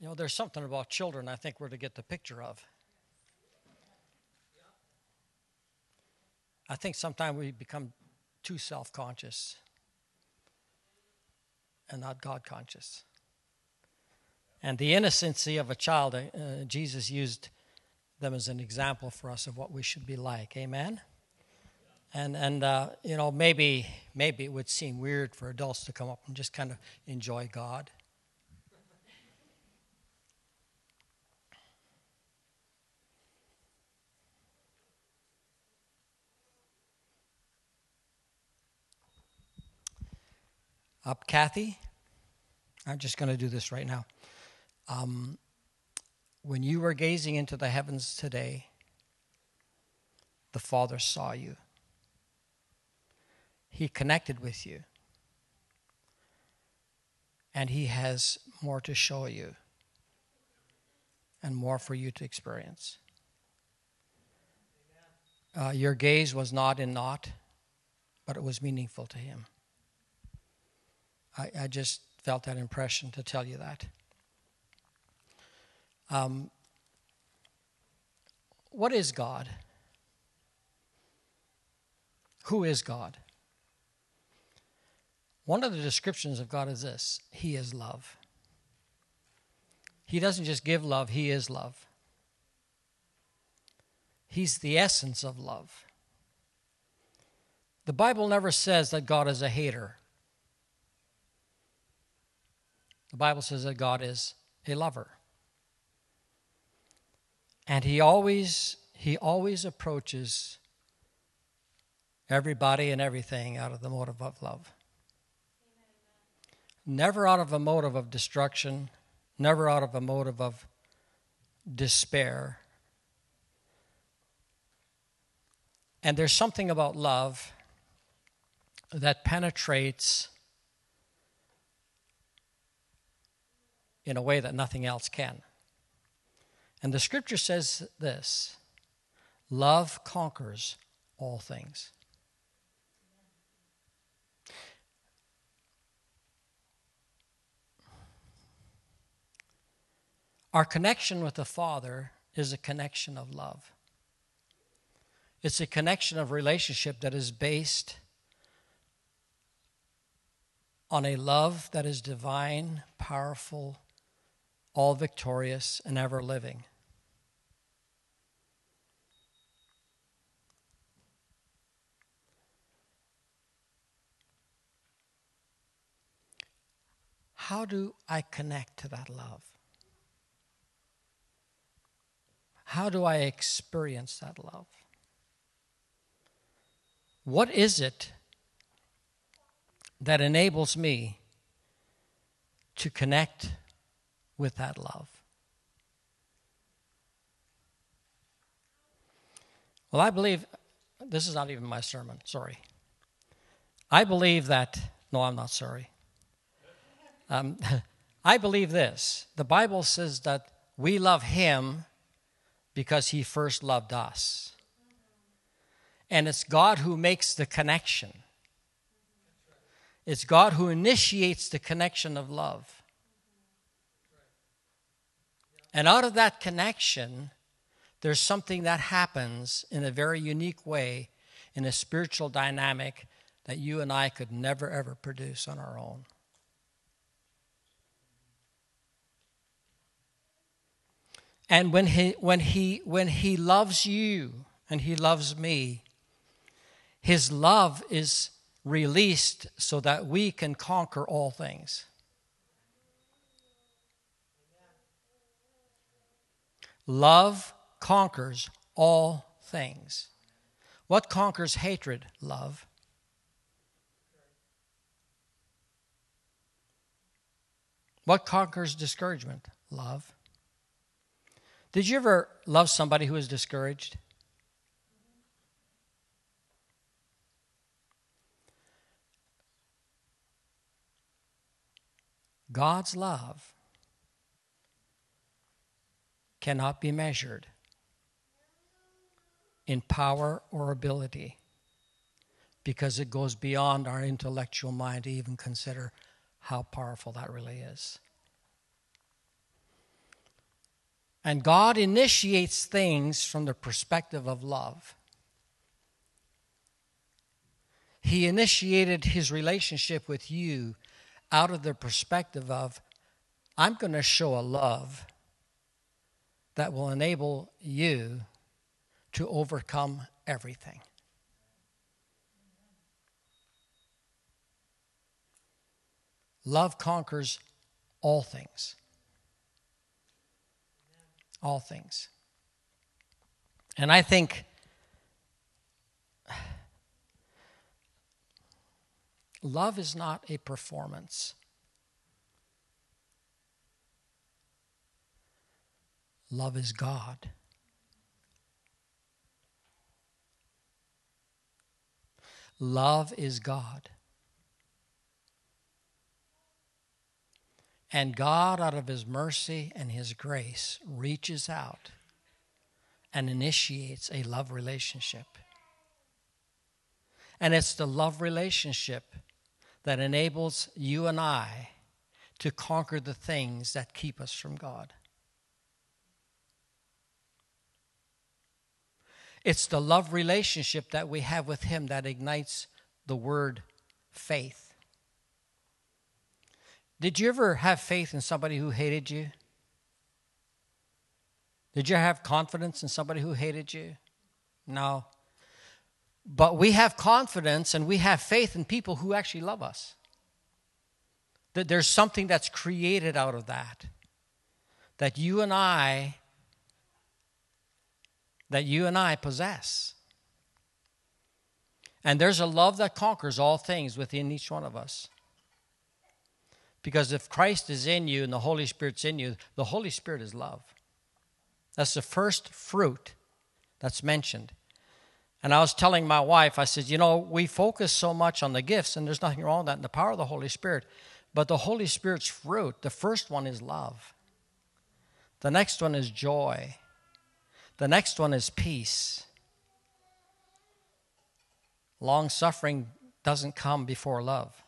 You know, there's something about children I think we're to get the picture of. I think sometimes we become too self conscious and not God conscious. And the innocency of a child, uh, Jesus used them as an example for us of what we should be like. Amen? And, and uh, you know, maybe, maybe it would seem weird for adults to come up and just kind of enjoy God. Up, Kathy. I'm just going to do this right now. Um, when you were gazing into the heavens today, the Father saw you. He connected with you. And He has more to show you and more for you to experience. Uh, your gaze was not in naught, but it was meaningful to Him. I, I just felt that impression to tell you that. Um, what is God? Who is God? One of the descriptions of God is this He is love. He doesn't just give love, He is love. He's the essence of love. The Bible never says that God is a hater. The Bible says that God is a lover. And he always he always approaches everybody and everything out of the motive of love. Never out of a motive of destruction, never out of a motive of despair. And there's something about love that penetrates in a way that nothing else can. And the scripture says this love conquers all things. Our connection with the Father is a connection of love. It's a connection of relationship that is based on a love that is divine, powerful, all victorious, and ever living. How do I connect to that love? How do I experience that love? What is it that enables me to connect with that love. Well, I believe this is not even my sermon, sorry. I believe that, no, I'm not sorry. Um, I believe this. The Bible says that we love Him because He first loved us. And it's God who makes the connection, it's God who initiates the connection of love. And out of that connection, there's something that happens in a very unique way in a spiritual dynamic that you and I could never ever produce on our own. And when he, when he, when he loves you and he loves me, his love is released so that we can conquer all things. Love conquers all things. What conquers hatred? Love. What conquers discouragement? Love. Did you ever love somebody who was discouraged? God's love cannot be measured in power or ability because it goes beyond our intellectual mind to even consider how powerful that really is. And God initiates things from the perspective of love. He initiated his relationship with you out of the perspective of, I'm going to show a love that will enable you to overcome everything. Love conquers all things. All things. And I think love is not a performance. Love is God. Love is God. And God, out of His mercy and His grace, reaches out and initiates a love relationship. And it's the love relationship that enables you and I to conquer the things that keep us from God. It's the love relationship that we have with Him that ignites the word faith. Did you ever have faith in somebody who hated you? Did you have confidence in somebody who hated you? No. But we have confidence and we have faith in people who actually love us. That there's something that's created out of that. That you and I that you and I possess. And there's a love that conquers all things within each one of us. Because if Christ is in you and the Holy Spirit's in you, the Holy Spirit is love. That's the first fruit that's mentioned. And I was telling my wife, I said, you know, we focus so much on the gifts, and there's nothing wrong with that, and the power of the Holy Spirit. But the Holy Spirit's fruit, the first one is love. The next one is joy. The next one is peace. Long suffering doesn't come before love.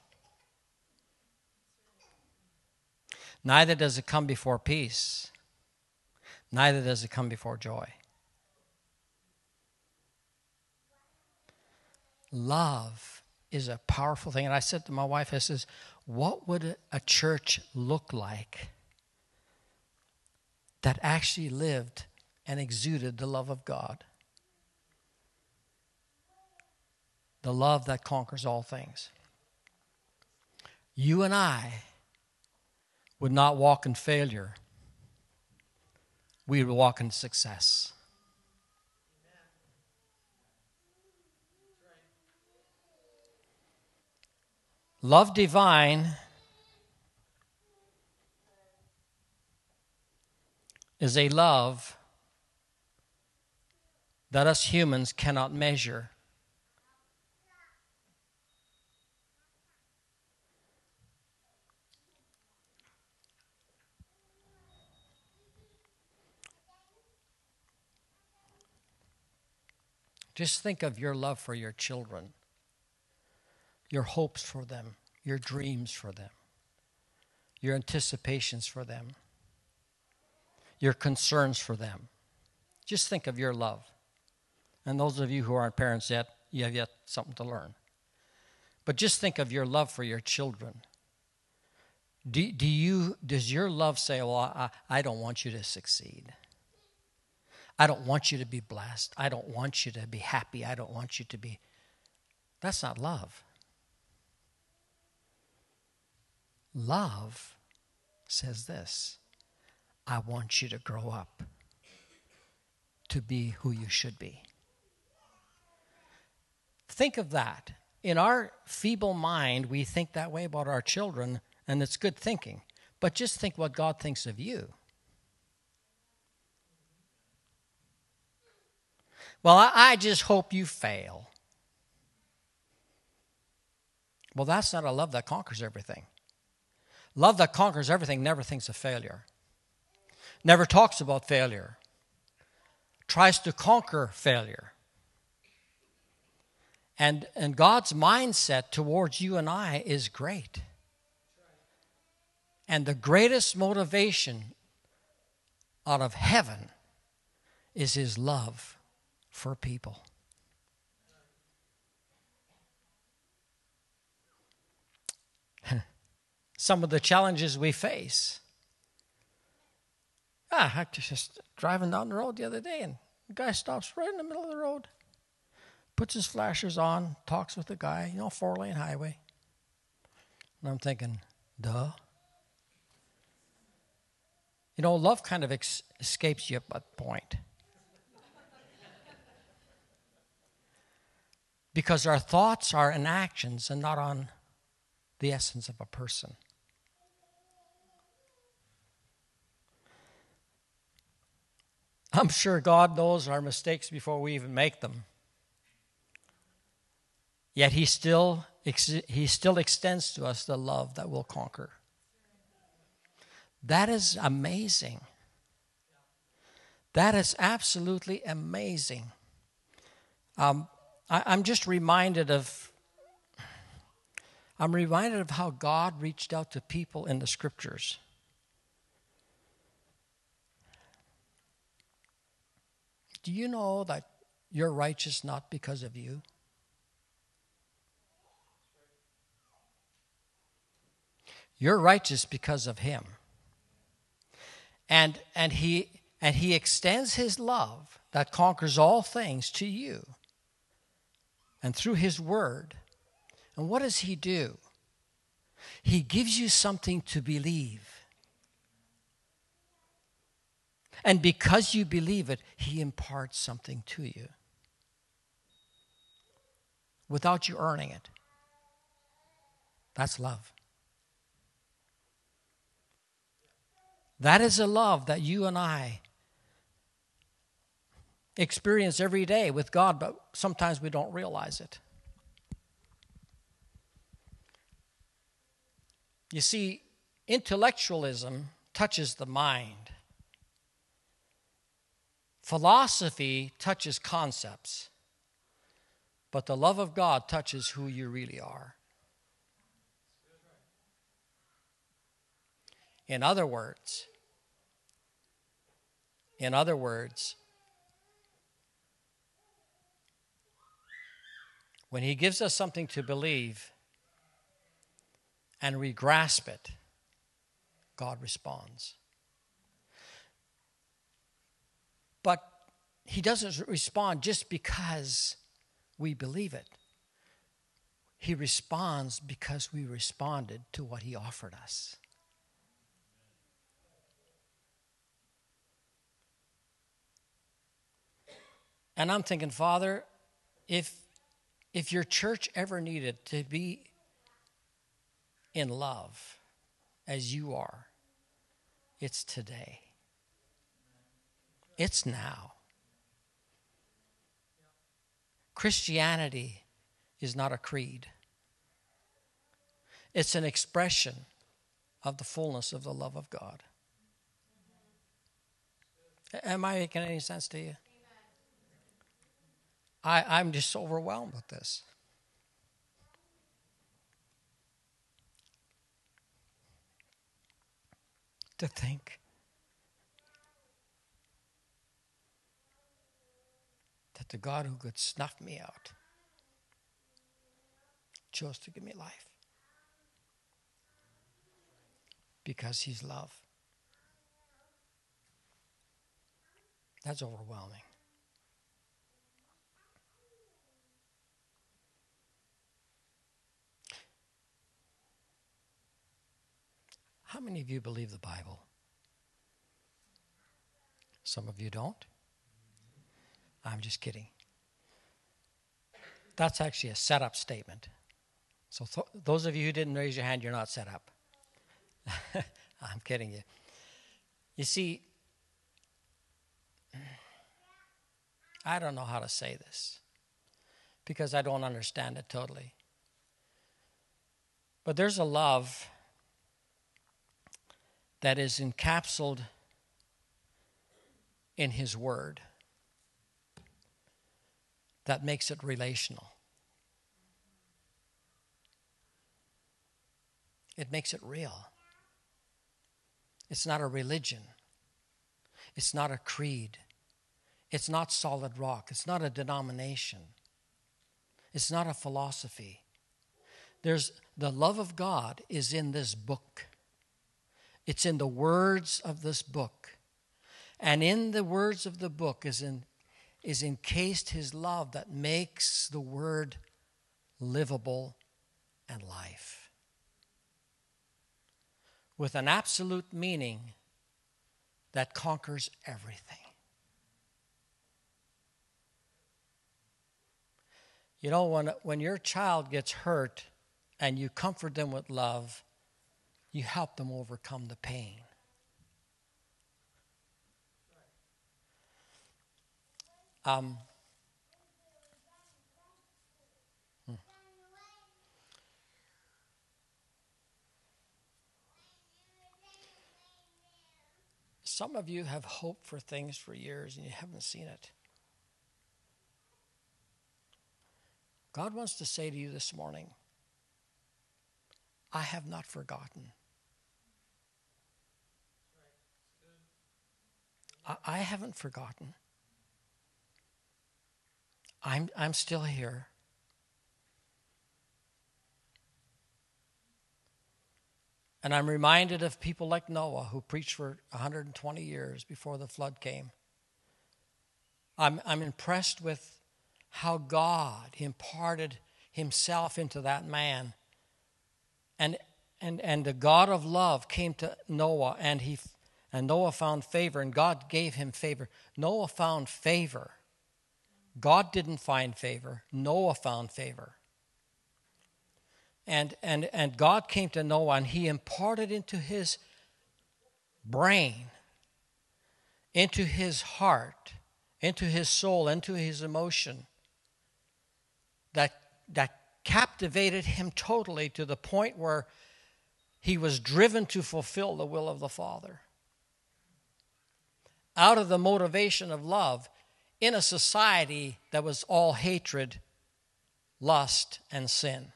Neither does it come before peace. Neither does it come before joy. Love is a powerful thing. And I said to my wife, I says, what would a church look like that actually lived and exuded the love of God? The love that conquers all things. You and I would not walk in failure, we would walk in success. Love divine is a love that us humans cannot measure. Just think of your love for your children, your hopes for them, your dreams for them, your anticipations for them, your concerns for them. Just think of your love. And those of you who aren't parents yet, you have yet something to learn. But just think of your love for your children. Do, do you, does your love say, Well, I, I don't want you to succeed? I don't want you to be blessed. I don't want you to be happy. I don't want you to be. That's not love. Love says this I want you to grow up to be who you should be. Think of that. In our feeble mind, we think that way about our children, and it's good thinking. But just think what God thinks of you. Well, I, I just hope you fail. Well, that's not a love that conquers everything. Love that conquers everything never thinks of failure, never talks about failure, tries to conquer failure. And, and God's mindset towards you and I is great. And the greatest motivation out of heaven is his love for people. Some of the challenges we face. Ah, I was just driving down the road the other day, and the guy stops right in the middle of the road, puts his flashers on, talks with the guy, you know, four lane highway. And I'm thinking, duh. You know, love kind of ex- escapes you at that point. because our thoughts are in actions and not on the essence of a person. I'm sure God knows our mistakes before we even make them. Yet he still, he still extends to us the love that will conquer. That is amazing. That is absolutely amazing. Um, I, I'm just reminded of I'm reminded of how God reached out to people in the scriptures. Do you know that you're righteous not because of you? You're righteous because of him. And and he and he extends his love that conquers all things to you and through His Word. And what does He do? He gives you something to believe. And because you believe it, He imparts something to you without you earning it. That's love. That is a love that you and I experience every day with God, but sometimes we don't realize it. You see, intellectualism touches the mind, philosophy touches concepts, but the love of God touches who you really are. In other words, in other words, When He gives us something to believe and we grasp it, God responds. But He doesn't respond just because we believe it. He responds because we responded to what He offered us. And I'm thinking, Father, if if your church ever needed to be in love as you are, it's today. It's now. Christianity is not a creed, it's an expression of the fullness of the love of God. Am I making any sense to you? I, I'm just overwhelmed with this. To think that the God who could snuff me out chose to give me life because he's love. That's overwhelming. How many of you believe the Bible? Some of you don't. I'm just kidding. That's actually a setup statement. So, th- those of you who didn't raise your hand, you're not set up. I'm kidding you. You see, I don't know how to say this because I don't understand it totally. But there's a love that is encapsulated in His Word that makes it relational. It makes it real. It's not a religion. it's not a creed, it's not solid rock, it's not a denomination, it's not a philosophy. There's the love of God is in this book. It's in the words of this book. And in the words of the book is in is encased his love that makes the word livable and life. With an absolute meaning that conquers everything. You know, when, when your child gets hurt and you comfort them with love, you help them overcome the pain. Um, hmm. Some of you have hoped for things for years and you haven't seen it. God wants to say to you this morning, I have not forgotten. I, haven't forgotten. I'm, I'm still here. And I'm reminded of people like Noah who preached for 120 years before the flood came. I'm, I'm impressed with how God imparted himself into that man. And, and, and the God of love came to Noah, and, he, and Noah found favor, and God gave him favor. Noah found favor. God didn't find favor, Noah found favor. And, and, and God came to Noah and he imparted into his brain, into his heart, into his soul, into his emotion that, that captivated him totally to the point where he was driven to fulfill the will of the Father. Out of the motivation of love, in a society that was all hatred, lust, and sin.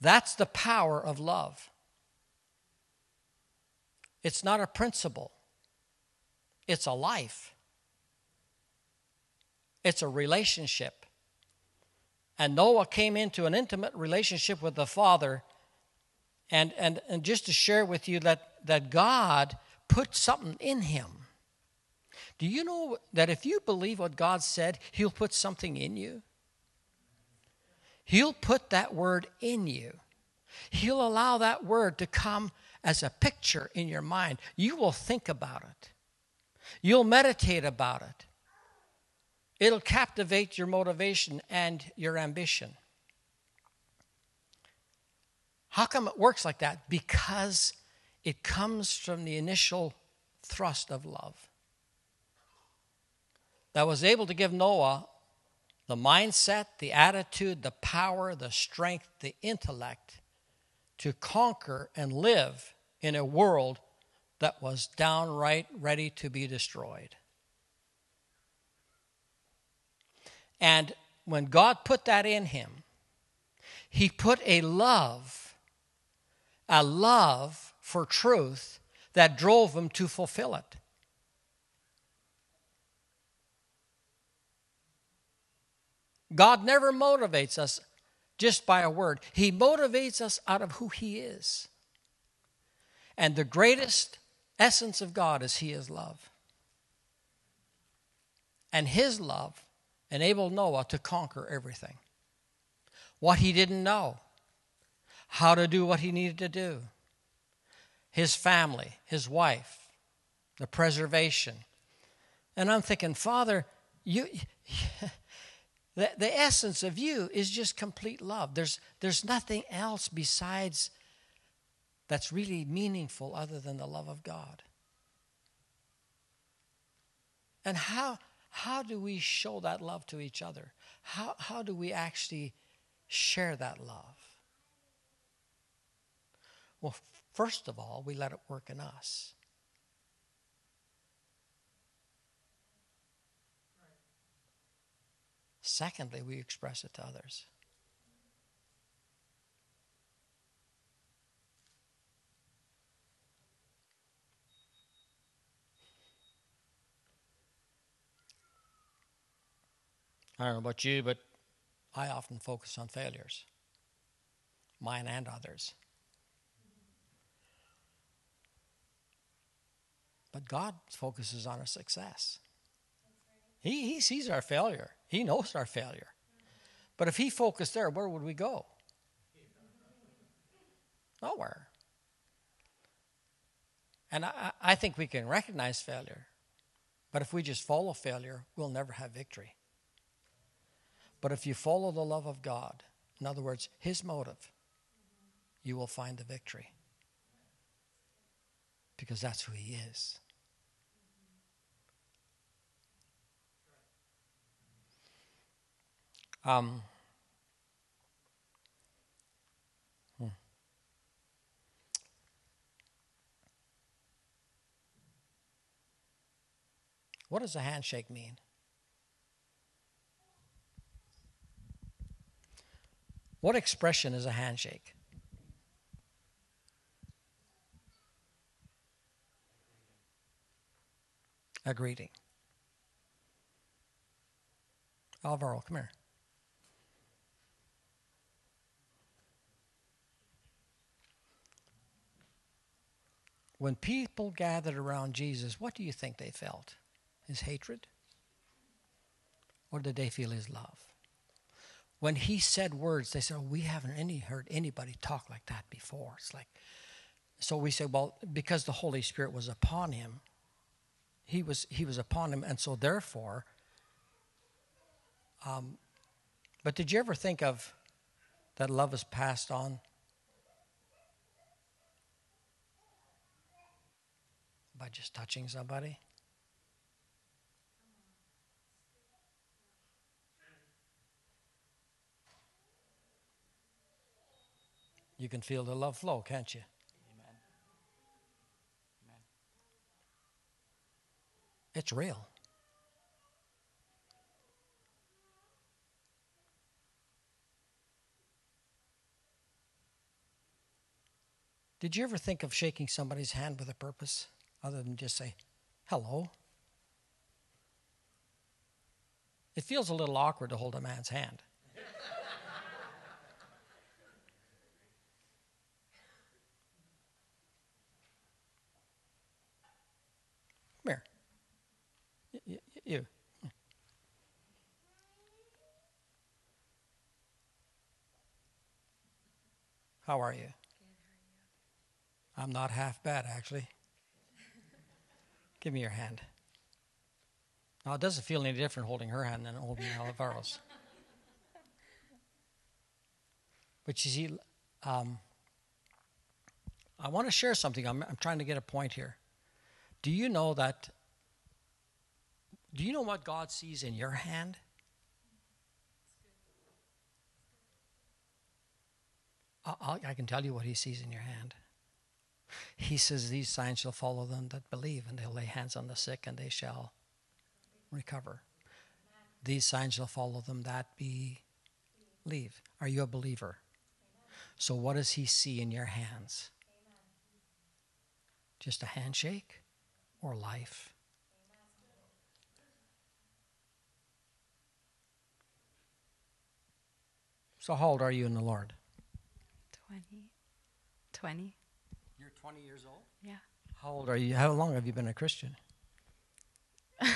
That's the power of love. It's not a principle, it's a life, it's a relationship. And Noah came into an intimate relationship with the Father. And, and, and just to share with you that, that God put something in him do you know that if you believe what God said, He'll put something in you? He'll put that word in you. He'll allow that word to come as a picture in your mind. You will think about it, you'll meditate about it. It'll captivate your motivation and your ambition. How come it works like that? Because it comes from the initial thrust of love that was able to give Noah the mindset, the attitude, the power, the strength, the intellect to conquer and live in a world that was downright ready to be destroyed. And when God put that in him, he put a love, a love for truth that drove him to fulfill it. God never motivates us just by a word, He motivates us out of who He is. And the greatest essence of God is He is love. And His love enabled Noah to conquer everything. What he didn't know, how to do what he needed to do, his family, his wife, the preservation. And I'm thinking, Father, you. The, the essence of you is just complete love. There's, there's nothing else besides that's really meaningful other than the love of God. And how, how do we show that love to each other? How, how do we actually share that love? Well, First of all, we let it work in us. Secondly, we express it to others. I don't know about you, but I often focus on failures, mine and others. But God focuses on our success. He, he sees our failure, He knows our failure. But if He focused there, where would we go? Nowhere. And I, I think we can recognize failure. But if we just follow failure, we'll never have victory. But if you follow the love of God, in other words, His motive, you will find the victory. Because that's who He is. Um, hmm. What does a handshake mean? What expression is a handshake? A greeting. Alvaro, come here. When people gathered around Jesus, what do you think they felt? His hatred? Or did they feel his love? when he said words, they said, oh, "We haven't any heard anybody talk like that before." It's like, so we say, well, because the Holy Spirit was upon him, he was he was upon him, and so therefore. Um, but did you ever think of that love is passed on? By just touching somebody? You can feel the love flow, can't you? Amen. Amen. It's real. Did you ever think of shaking somebody's hand with a purpose other than just say, hello? It feels a little awkward to hold a man's hand. Come There. You. How are you? I'm not half bad, actually. Give me your hand. Now, it doesn't feel any different holding her hand than holding Alvaro's. but you see, um, I want to share something. I'm, I'm trying to get a point here. Do you know that do you know what God sees in your hand? i I can tell you what He sees in your hand. He says, These signs shall follow them that believe, and they'll lay hands on the sick, and they shall recover. These signs shall follow them that believe. Are you a believer? So, what does He see in your hands? Just a handshake or life? So, how old are you in the Lord? 20. 20. You're 20 years old? Yeah. How old are you? How long have you been a Christian?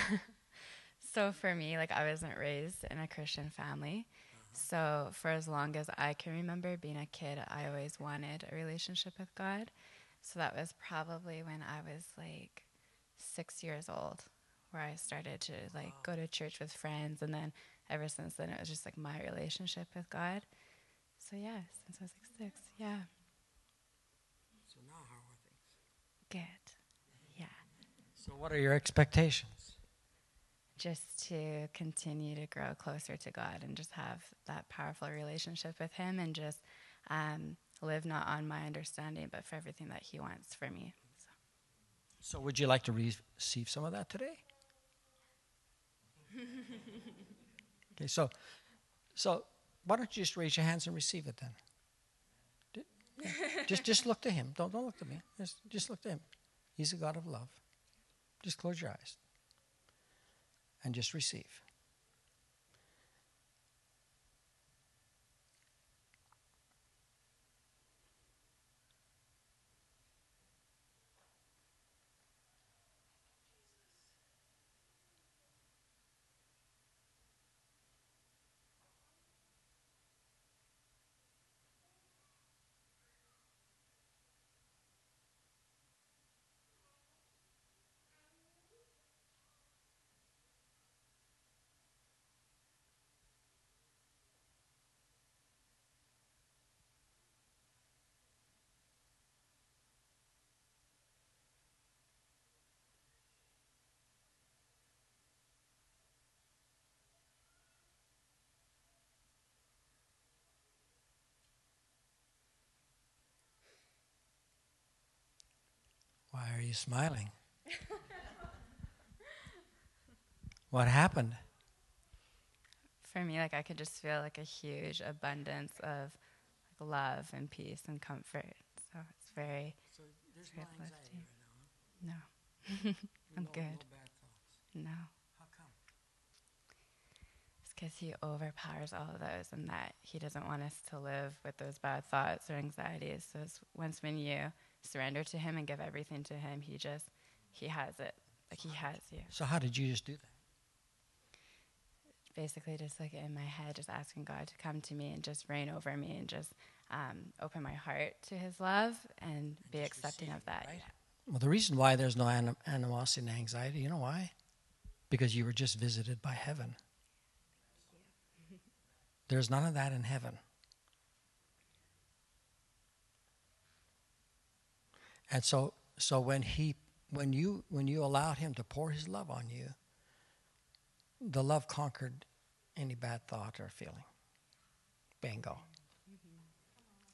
so, for me, like, I wasn't raised in a Christian family. Uh-huh. So, for as long as I can remember being a kid, I always wanted a relationship with God. So, that was probably when I was like six years old, where I started to like wow. go to church with friends and then ever since then, it was just like my relationship with God. So yeah, since I was like six, yeah. So now how are things? Good. Yeah. So what are your expectations? Just to continue to grow closer to God and just have that powerful relationship with Him and just um, live not on my understanding, but for everything that He wants for me. So, so would you like to re- receive some of that today? Okay, so, so why don't you just raise your hands and receive it then? Yeah. just, just look to Him. Don't, don't look to me. Just, just look to Him. He's a God of love. Just close your eyes and just receive. You smiling? what happened? For me, like I could just feel like a huge abundance of like, love and peace and comfort. So it's very. So there's no anxiety right No, I'm no, good. No bad thoughts. No, How come? it's because he overpowers all of those, and that he doesn't want us to live with those bad thoughts or anxieties. So it's once when you surrender to him and give everything to him, he just he has it. Like he has you. So how did you just do that? basically just like in my head, just asking God to come to me and just reign over me and just um, open my heart to His love and be accepting of that. right? yeah. Well, the reason why there's no anim- animosity and anxiety, you know why? Because you were just visited by heaven. There's none of that in heaven. And so so when he when you when you allowed him to pour his love on you, the love conquered any bad thought or feeling. Bingo.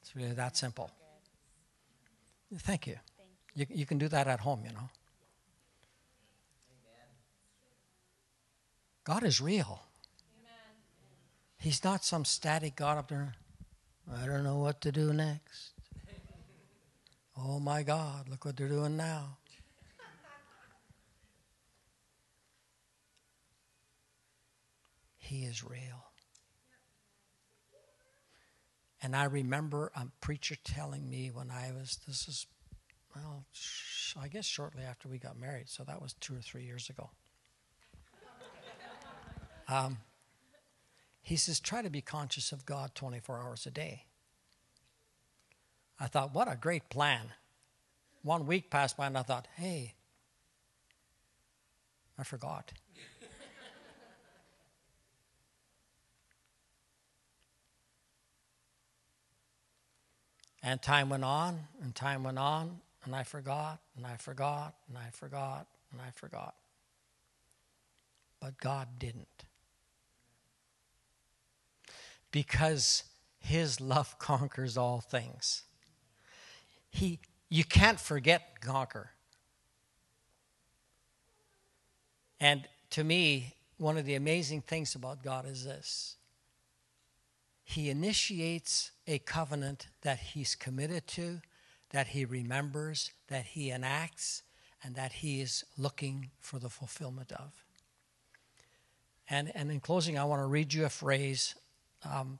It's really that simple. Thank you. You, you can do that at home, you know. God is real. He's not some static God up there. I don't know what to do next. Oh my God, look what they're doing now. He is real. And I remember a preacher telling me when I was, this is, well, sh- I guess shortly after we got married, so that was two or three years ago. Um, he says, try to be conscious of God 24 hours a day. I thought, what a great plan. One week passed by and I thought, hey, I forgot. and time went on, and time went on, and I forgot, and I forgot, and I forgot, and I forgot. But God didn't. Because his love conquers all things. He you can't forget Gawker. And to me, one of the amazing things about God is this. He initiates a covenant that he's committed to, that he remembers, that he enacts, and that he is looking for the fulfillment of. And, and in closing, I want to read you a phrase. Um,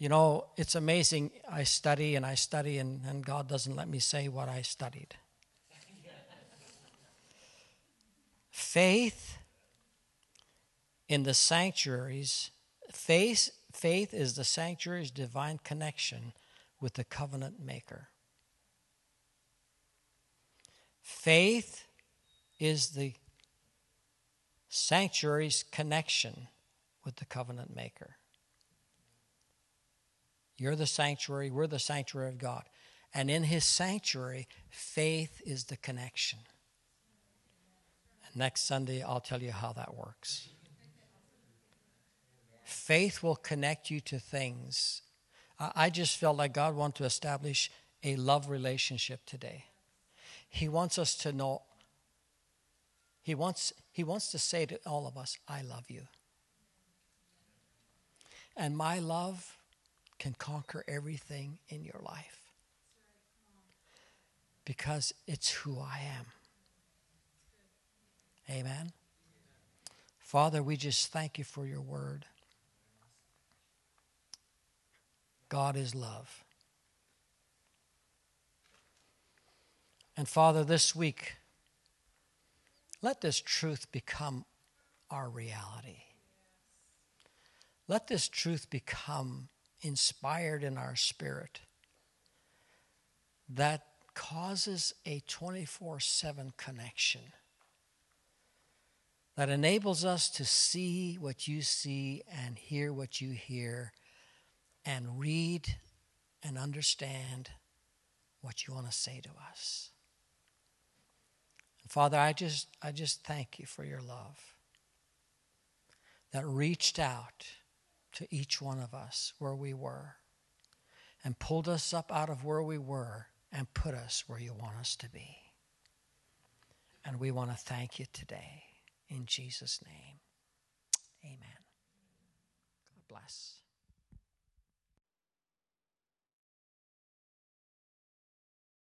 you know, it's amazing. I study and I study, and, and God doesn't let me say what I studied. faith in the sanctuaries, faith, faith is the sanctuary's divine connection with the covenant maker. Faith is the sanctuary's connection with the covenant maker. You're the sanctuary, we're the sanctuary of God. And in his sanctuary, faith is the connection. And next Sunday, I'll tell you how that works. Faith will connect you to things. I just felt like God wanted to establish a love relationship today. He wants us to know, He wants, he wants to say to all of us, I love you. And my love can conquer everything in your life because it's who I am. Amen. Father, we just thank you for your word. God is love. And Father, this week, let this truth become our reality. Let this truth become inspired in our spirit that causes a 24 7 connection that enables us to see what you see and hear what you hear and read and understand what you want to say to us. And Father, I just I just thank you for your love that reached out to each one of us where we were and pulled us up out of where we were and put us where you want us to be. And we want to thank you today in Jesus' name. Amen. God bless.